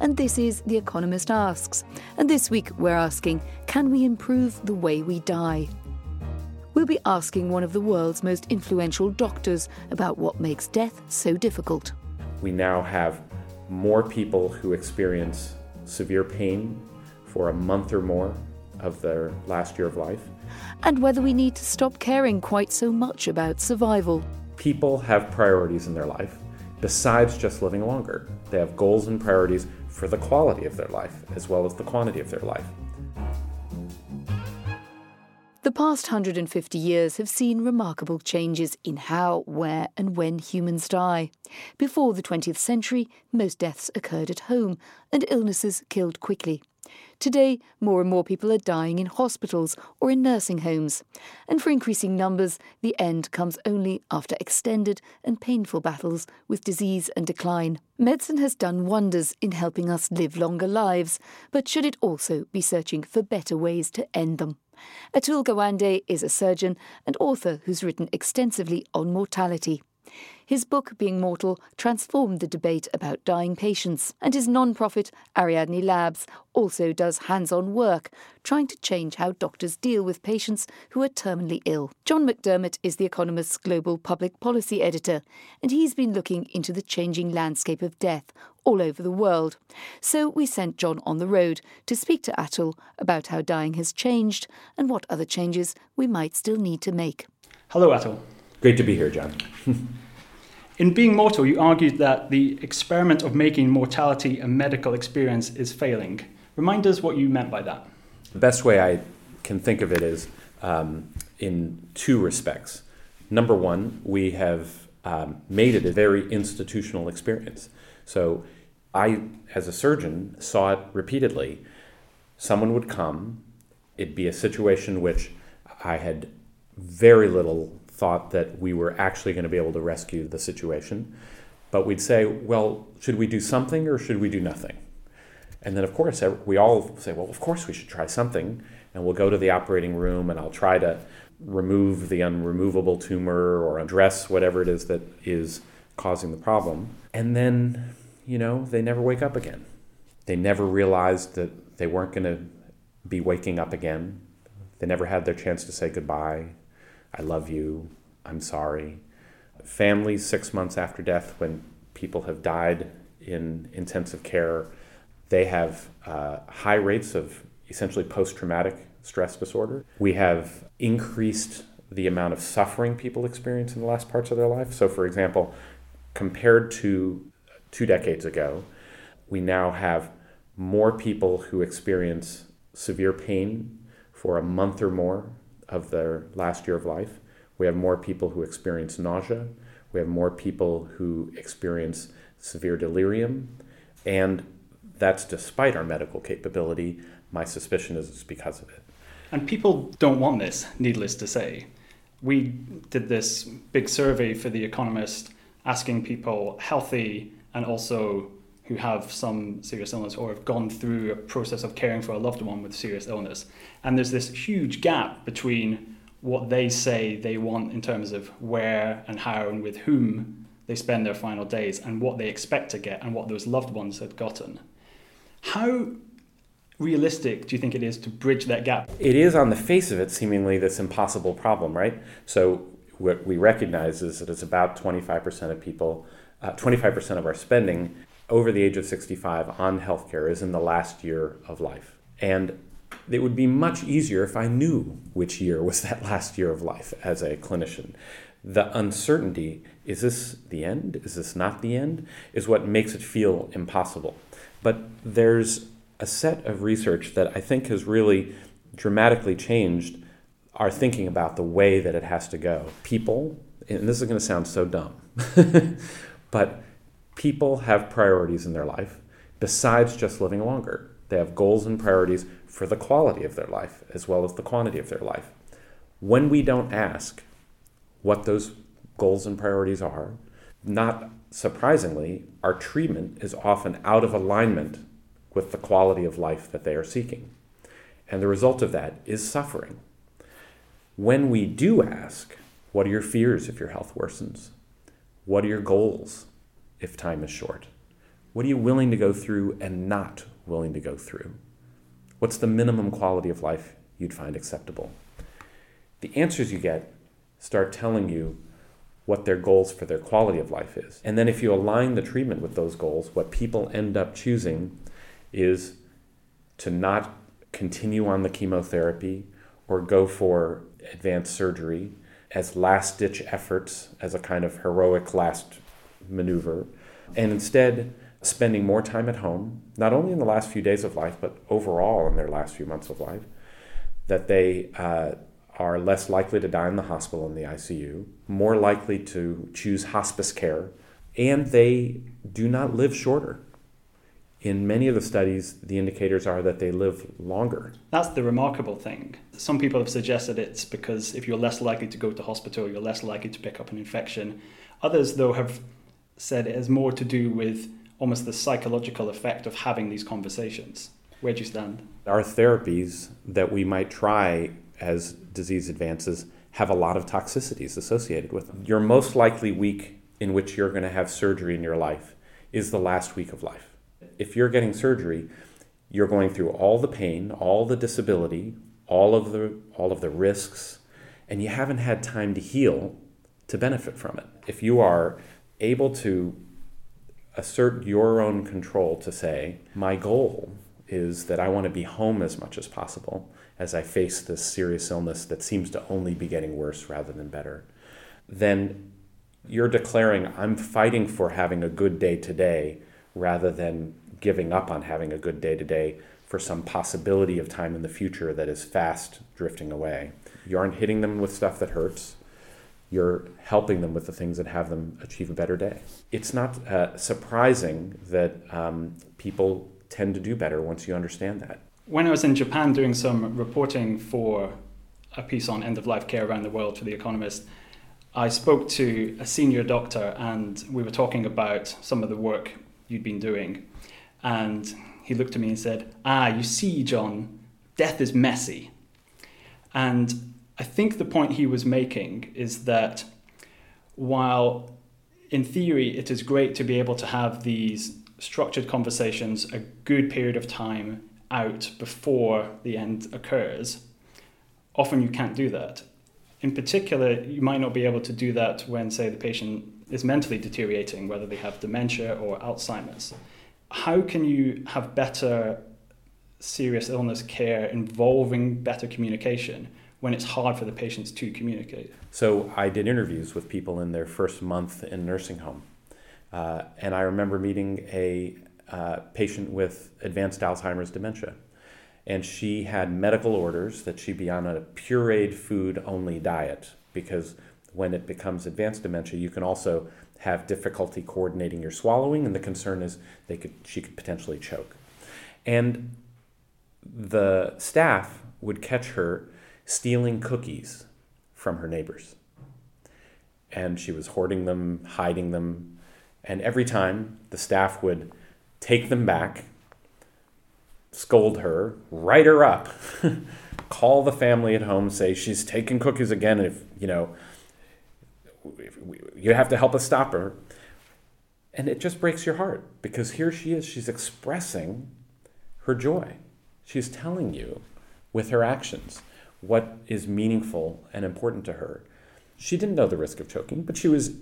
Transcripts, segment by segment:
and this is The Economist Asks. And this week we're asking can we improve the way we die? We'll be asking one of the world's most influential doctors about what makes death so difficult. We now have more people who experience severe pain for a month or more of their last year of life. And whether we need to stop caring quite so much about survival. People have priorities in their life besides just living longer. They have goals and priorities for the quality of their life as well as the quantity of their life. The past 150 years have seen remarkable changes in how, where, and when humans die. Before the 20th century, most deaths occurred at home, and illnesses killed quickly. Today, more and more people are dying in hospitals or in nursing homes. And for increasing numbers, the end comes only after extended and painful battles with disease and decline. Medicine has done wonders in helping us live longer lives, but should it also be searching for better ways to end them? Atul Gawande is a surgeon and author who's written extensively on mortality. His book, Being Mortal, transformed the debate about dying patients, and his non profit, Ariadne Labs, also does hands on work, trying to change how doctors deal with patients who are terminally ill. John McDermott is The Economist's global public policy editor, and he's been looking into the changing landscape of death all over the world. So we sent John on the road to speak to Atul about how dying has changed and what other changes we might still need to make. Hello, Atul. Great to be here, John. In Being Mortal, you argued that the experiment of making mortality a medical experience is failing. Remind us what you meant by that. The best way I can think of it is um, in two respects. Number one, we have um, made it a very institutional experience. So I, as a surgeon, saw it repeatedly. Someone would come, it'd be a situation which I had very little thought that we were actually going to be able to rescue the situation. But we'd say, well, should we do something or should we do nothing? And then, of course, we all say, well, of course we should try something. And we'll go to the operating room and I'll try to remove the unremovable tumor or address whatever it is that is causing the problem. And then, you know, they never wake up again. They never realized that they weren't going to be waking up again. They never had their chance to say goodbye. I love you, I'm sorry. Families six months after death, when people have died in intensive care, they have uh, high rates of essentially post traumatic stress disorder. We have increased the amount of suffering people experience in the last parts of their life. So, for example, compared to two decades ago, we now have more people who experience severe pain for a month or more of their last year of life. We have more people who experience nausea. We have more people who experience severe delirium. And that's despite our medical capability. My suspicion is it's because of it. And people don't want this, needless to say. We did this big survey for The Economist asking people healthy and also who have some serious illness or have gone through a process of caring for a loved one with serious illness. And there's this huge gap between what they say they want in terms of where and how and with whom they spend their final days and what they expect to get and what those loved ones had gotten. How realistic do you think it is to bridge that gap? It is, on the face of it, seemingly this impossible problem, right? So, what we recognize is that it's about 25% of people, uh, 25% of our spending over the age of 65 on healthcare is in the last year of life. And it would be much easier if I knew which year was that last year of life as a clinician. The uncertainty is this the end? Is this not the end? Is what makes it feel impossible. But there's a set of research that I think has really dramatically changed our thinking about the way that it has to go. People, and this is going to sound so dumb, but people have priorities in their life besides just living longer. They have goals and priorities for the quality of their life as well as the quantity of their life. When we don't ask what those goals and priorities are, not surprisingly, our treatment is often out of alignment with the quality of life that they are seeking. And the result of that is suffering. When we do ask, what are your fears if your health worsens? What are your goals if time is short? What are you willing to go through and not willing to go through? What's the minimum quality of life you'd find acceptable? The answers you get start telling you what their goals for their quality of life is. And then if you align the treatment with those goals, what people end up choosing is to not continue on the chemotherapy or go for advanced surgery as last ditch efforts, as a kind of heroic last maneuver, and instead spending more time at home, not only in the last few days of life, but overall in their last few months of life, that they uh, are less likely to die in the hospital in the ICU, more likely to choose hospice care, and they do not live shorter. In many of the studies, the indicators are that they live longer. That's the remarkable thing. Some people have suggested it's because if you're less likely to go to hospital, you're less likely to pick up an infection. Others, though, have said it has more to do with almost the psychological effect of having these conversations. Where do you stand? Our therapies that we might try as disease advances have a lot of toxicities associated with them. Your most likely week in which you're going to have surgery in your life is the last week of life. If you're getting surgery, you're going through all the pain, all the disability, all of the all of the risks, and you haven't had time to heal to benefit from it. If you are able to assert your own control to say, my goal is that I want to be home as much as possible as I face this serious illness that seems to only be getting worse rather than better, then you're declaring, I'm fighting for having a good day today rather than giving up on having a good day today for some possibility of time in the future that is fast drifting away. You aren't hitting them with stuff that hurts. You're helping them with the things that have them achieve a better day. It's not uh, surprising that um, people tend to do better once you understand that. When I was in Japan doing some reporting for a piece on end of life care around the world for The Economist, I spoke to a senior doctor and we were talking about some of the work you'd been doing. And he looked at me and said, Ah, you see, John, death is messy. And I think the point he was making is that while in theory it is great to be able to have these structured conversations a good period of time out before the end occurs, often you can't do that. In particular, you might not be able to do that when, say, the patient is mentally deteriorating, whether they have dementia or Alzheimer's. How can you have better serious illness care involving better communication when it's hard for the patients to communicate? So, I did interviews with people in their first month in nursing home. Uh, and I remember meeting a uh, patient with advanced Alzheimer's dementia. And she had medical orders that she be on a pureed food only diet because when it becomes advanced dementia, you can also have difficulty coordinating your swallowing, and the concern is they could she could potentially choke. And the staff would catch her stealing cookies from her neighbors. And she was hoarding them, hiding them, and every time the staff would take them back, scold her, write her up, call the family at home, say she's taking cookies again. If you know, if we, you have to help us stop her. And it just breaks your heart because here she is. She's expressing her joy. She's telling you with her actions what is meaningful and important to her. She didn't know the risk of choking, but she was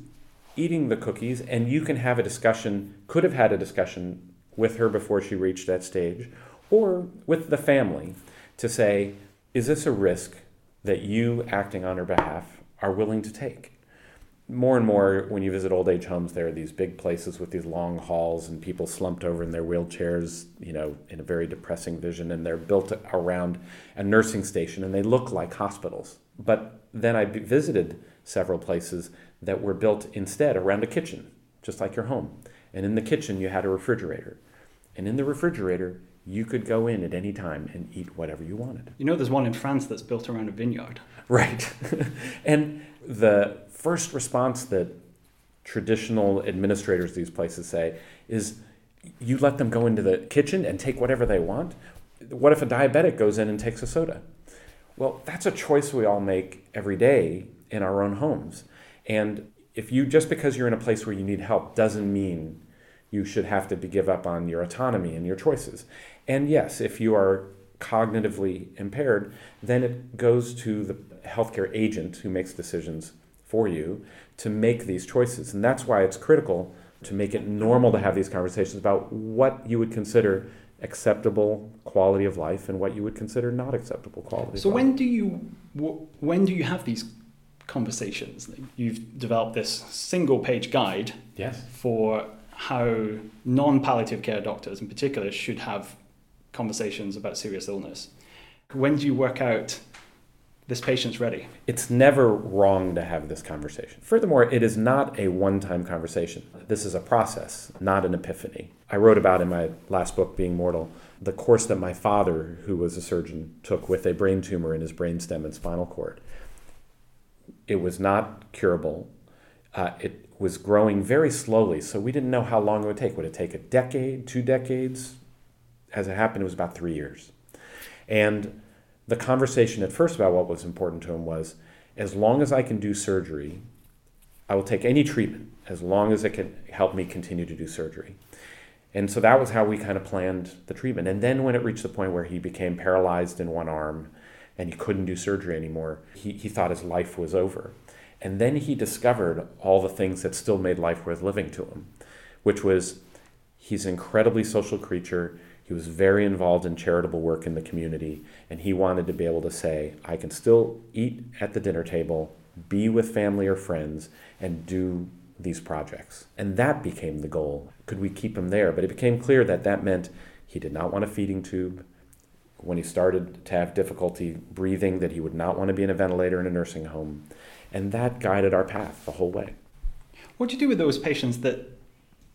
eating the cookies, and you can have a discussion, could have had a discussion with her before she reached that stage, or with the family to say, is this a risk that you, acting on her behalf, are willing to take? More and more, when you visit old age homes, there are these big places with these long halls and people slumped over in their wheelchairs, you know, in a very depressing vision, and they're built around a nursing station and they look like hospitals. But then I visited several places that were built instead around a kitchen, just like your home. And in the kitchen, you had a refrigerator. And in the refrigerator, you could go in at any time and eat whatever you wanted. You know, there's one in France that's built around a vineyard. Right. and the first response that traditional administrators these places say is you let them go into the kitchen and take whatever they want. What if a diabetic goes in and takes a soda? Well, that's a choice we all make every day in our own homes. And if you just because you're in a place where you need help doesn't mean you should have to be, give up on your autonomy and your choices. And yes, if you are cognitively impaired, then it goes to the healthcare agent who makes decisions for you to make these choices. And that's why it's critical to make it normal to have these conversations about what you would consider acceptable quality of life and what you would consider not acceptable quality so of life. when do you when do you have these conversations you've developed this single page guide yes. for how non-palliative care doctors in particular should have conversations about serious illness when do you work out this patient's ready. It's never wrong to have this conversation. Furthermore, it is not a one time conversation. This is a process, not an epiphany. I wrote about in my last book, Being Mortal, the course that my father, who was a surgeon, took with a brain tumor in his brainstem and spinal cord. It was not curable. Uh, it was growing very slowly, so we didn't know how long it would take. Would it take a decade, two decades? As it happened, it was about three years. And the conversation at first about what was important to him was as long as I can do surgery, I will take any treatment as long as it can help me continue to do surgery. And so that was how we kind of planned the treatment. And then when it reached the point where he became paralyzed in one arm and he couldn't do surgery anymore, he, he thought his life was over. And then he discovered all the things that still made life worth living to him, which was he's an incredibly social creature. He was very involved in charitable work in the community, and he wanted to be able to say, I can still eat at the dinner table, be with family or friends, and do these projects. And that became the goal. Could we keep him there? But it became clear that that meant he did not want a feeding tube. When he started to have difficulty breathing, that he would not want to be in a ventilator in a nursing home. And that guided our path the whole way. What do you do with those patients that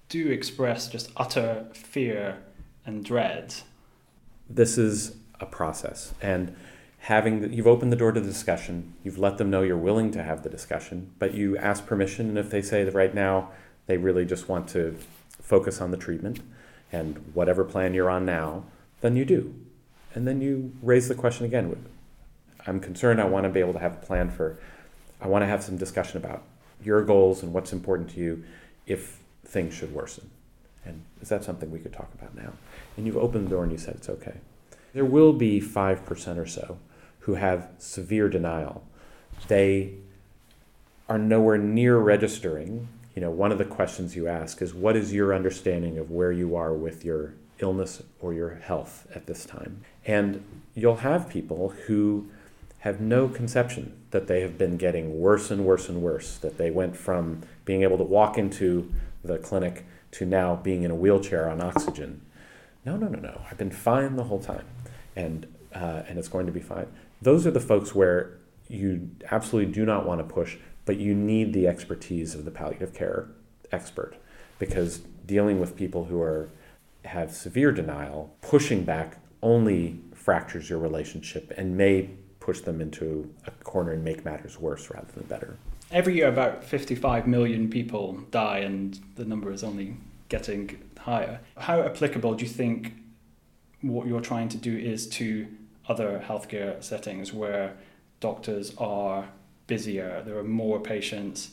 do express just utter fear and dread? This is a process. And having the, you've opened the door to the discussion, you've let them know you're willing to have the discussion, but you ask permission. And if they say that right now they really just want to focus on the treatment and whatever plan you're on now, then you do. And then you raise the question again. I'm concerned. I want to be able to have a plan for, I want to have some discussion about your goals and what's important to you if things should worsen. And is that something we could talk about now? And you've opened the door and you said it's okay. There will be 5% or so who have severe denial. They are nowhere near registering. You know, one of the questions you ask is what is your understanding of where you are with your illness or your health at this time? And you'll have people who have no conception that they have been getting worse and worse and worse, that they went from being able to walk into the clinic to now being in a wheelchair on oxygen. No, no, no, no. I've been fine the whole time, and uh, and it's going to be fine. Those are the folks where you absolutely do not want to push, but you need the expertise of the palliative care expert because dealing with people who are have severe denial, pushing back only fractures your relationship and may push them into a corner and make matters worse rather than better every year about 55 million people die and the number is only getting higher. How applicable do you think what you're trying to do is to other healthcare settings where doctors are busier, there are more patients,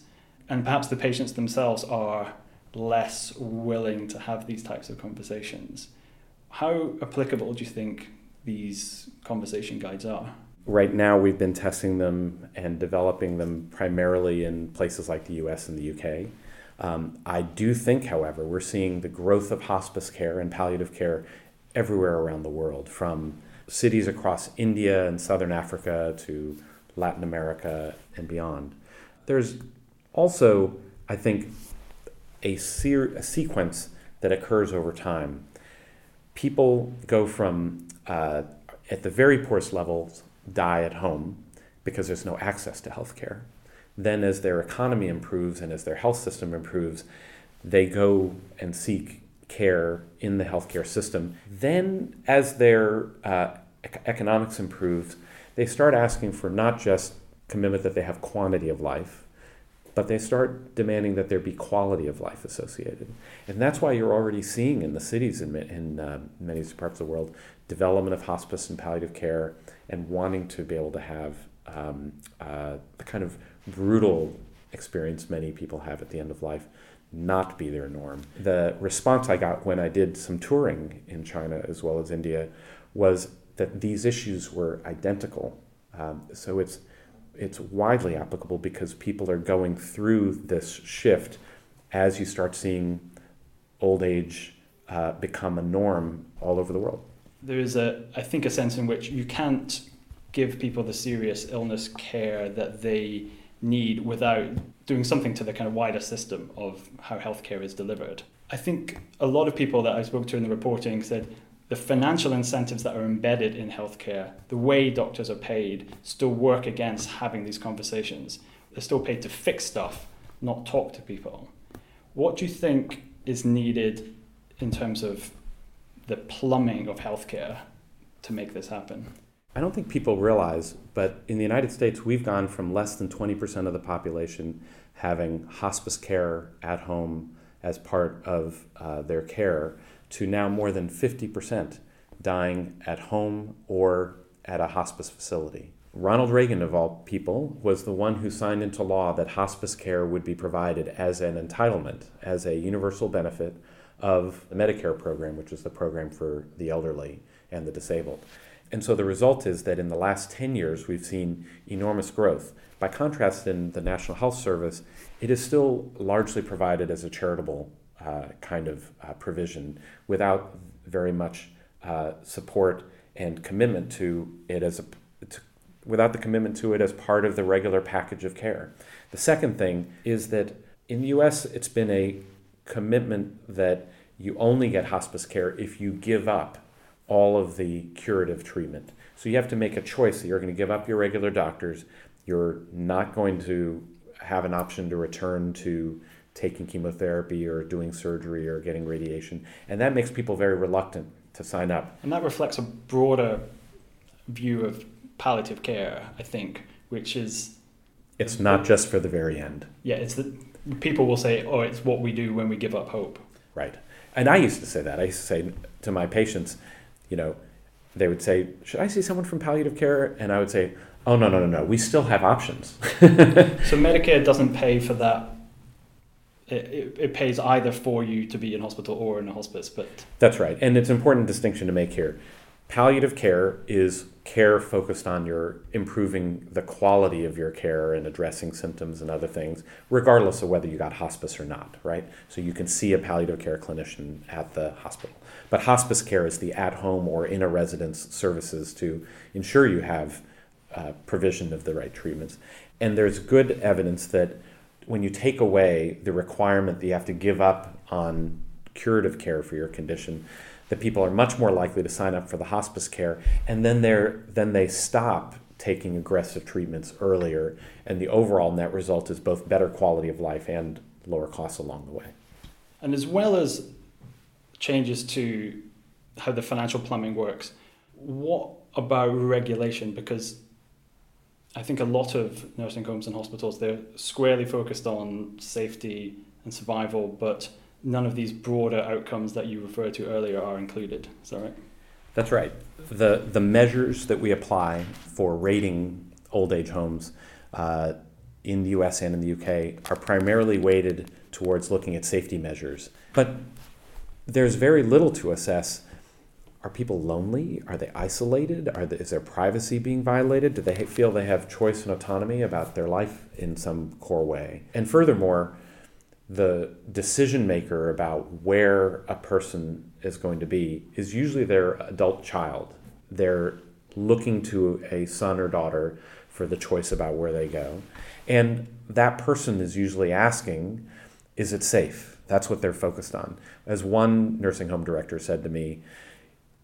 and perhaps the patients themselves are less willing to have these types of conversations? How applicable do you think these conversation guides are? right now we've been testing them and developing them primarily in places like the US and the UK. Um, I do think, however, we're seeing the growth of hospice care and palliative care everywhere around the world, from cities across India and southern Africa to Latin America and beyond. There's also, I think, a, ser- a sequence that occurs over time. People go from, uh, at the very poorest levels, die at home because there's no access to health care. Then, as their economy improves and as their health system improves, they go and seek care in the healthcare system. Then, as their uh, economics improves, they start asking for not just commitment that they have quantity of life, but they start demanding that there be quality of life associated. And that's why you're already seeing in the cities in, in uh, many parts of the world development of hospice and palliative care and wanting to be able to have um, uh, the kind of brutal experience many people have at the end of life not be their norm. The response I got when I did some touring in China as well as India was that these issues were identical. Um, so it's it's widely applicable because people are going through this shift as you start seeing old age uh, become a norm all over the world. There is a, I think, a sense in which you can't give people the serious illness care that they need without doing something to the kind of wider system of how healthcare is delivered. I think a lot of people that I spoke to in the reporting said the financial incentives that are embedded in healthcare, the way doctors are paid, still work against having these conversations. They're still paid to fix stuff, not talk to people. What do you think is needed in terms of the plumbing of healthcare to make this happen? I don't think people realize, but in the United States, we've gone from less than 20% of the population having hospice care at home as part of uh, their care to now more than 50% dying at home or at a hospice facility. Ronald Reagan, of all people, was the one who signed into law that hospice care would be provided as an entitlement, as a universal benefit of the Medicare program, which is the program for the elderly and the disabled. And so the result is that in the last 10 years, we've seen enormous growth. By contrast, in the National Health Service, it is still largely provided as a charitable uh, kind of uh, provision without very much uh, support and commitment to it as a to, without the commitment to it as part of the regular package of care. The second thing is that in the US it's been a commitment that you only get hospice care if you give up all of the curative treatment. So you have to make a choice that you're going to give up your regular doctors, you're not going to have an option to return to taking chemotherapy or doing surgery or getting radiation. And that makes people very reluctant to sign up. And that reflects a broader view of palliative care, I think, which is. It's not just for the very end. Yeah, it's the people will say, "Oh, it's what we do when we give up hope." Right, and I used to say that. I used to say to my patients, you know, they would say, "Should I see someone from palliative care?" And I would say, "Oh no, no, no, no. We still have options." so Medicare doesn't pay for that it, it, pays either for you to be in hospital or in a hospice. But that's right, and it's an important distinction to make here. Palliative care is care focused on your improving the quality of your care and addressing symptoms and other things, regardless of whether you got hospice or not, right? So you can see a palliative care clinician at the hospital. But hospice care is the at home or in a residence services to ensure you have uh, provision of the right treatments. And there's good evidence that when you take away the requirement that you have to give up on curative care for your condition, that people are much more likely to sign up for the hospice care, and then they're then they stop taking aggressive treatments earlier, and the overall net result is both better quality of life and lower costs along the way. And as well as changes to how the financial plumbing works, what about regulation? Because I think a lot of nursing homes and hospitals they're squarely focused on safety and survival, but none of these broader outcomes that you referred to earlier are included. Is that right? That's right. The the measures that we apply for rating old age homes uh, in the U.S. and in the U.K. are primarily weighted towards looking at safety measures, but there's very little to assess are people lonely? Are they isolated? Are they, is their privacy being violated? Do they feel they have choice and autonomy about their life in some core way? And furthermore, the decision maker about where a person is going to be is usually their adult child. They're looking to a son or daughter for the choice about where they go. And that person is usually asking, is it safe? That's what they're focused on. As one nursing home director said to me,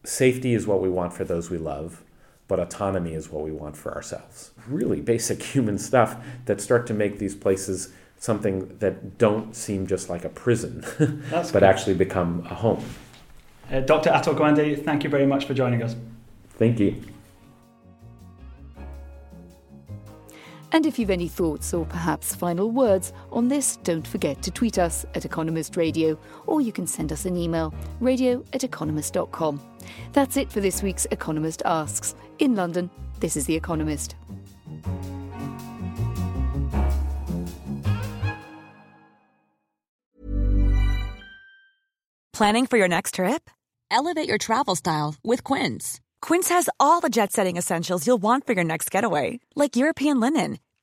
safety is what we want for those we love, but autonomy is what we want for ourselves. Really basic human stuff that start to make these places something that don't seem just like a prison, but actually become a home. Uh, Dr. Atul Gawande, thank you very much for joining us. Thank you. And if you've any thoughts or perhaps final words on this, don't forget to tweet us at Economist Radio, or you can send us an email, radio at economist.com. That's it for this week's Economist Asks. In London, this is The Economist. Planning for your next trip? Elevate your travel style with Quince. Quince has all the jet setting essentials you'll want for your next getaway, like European linen,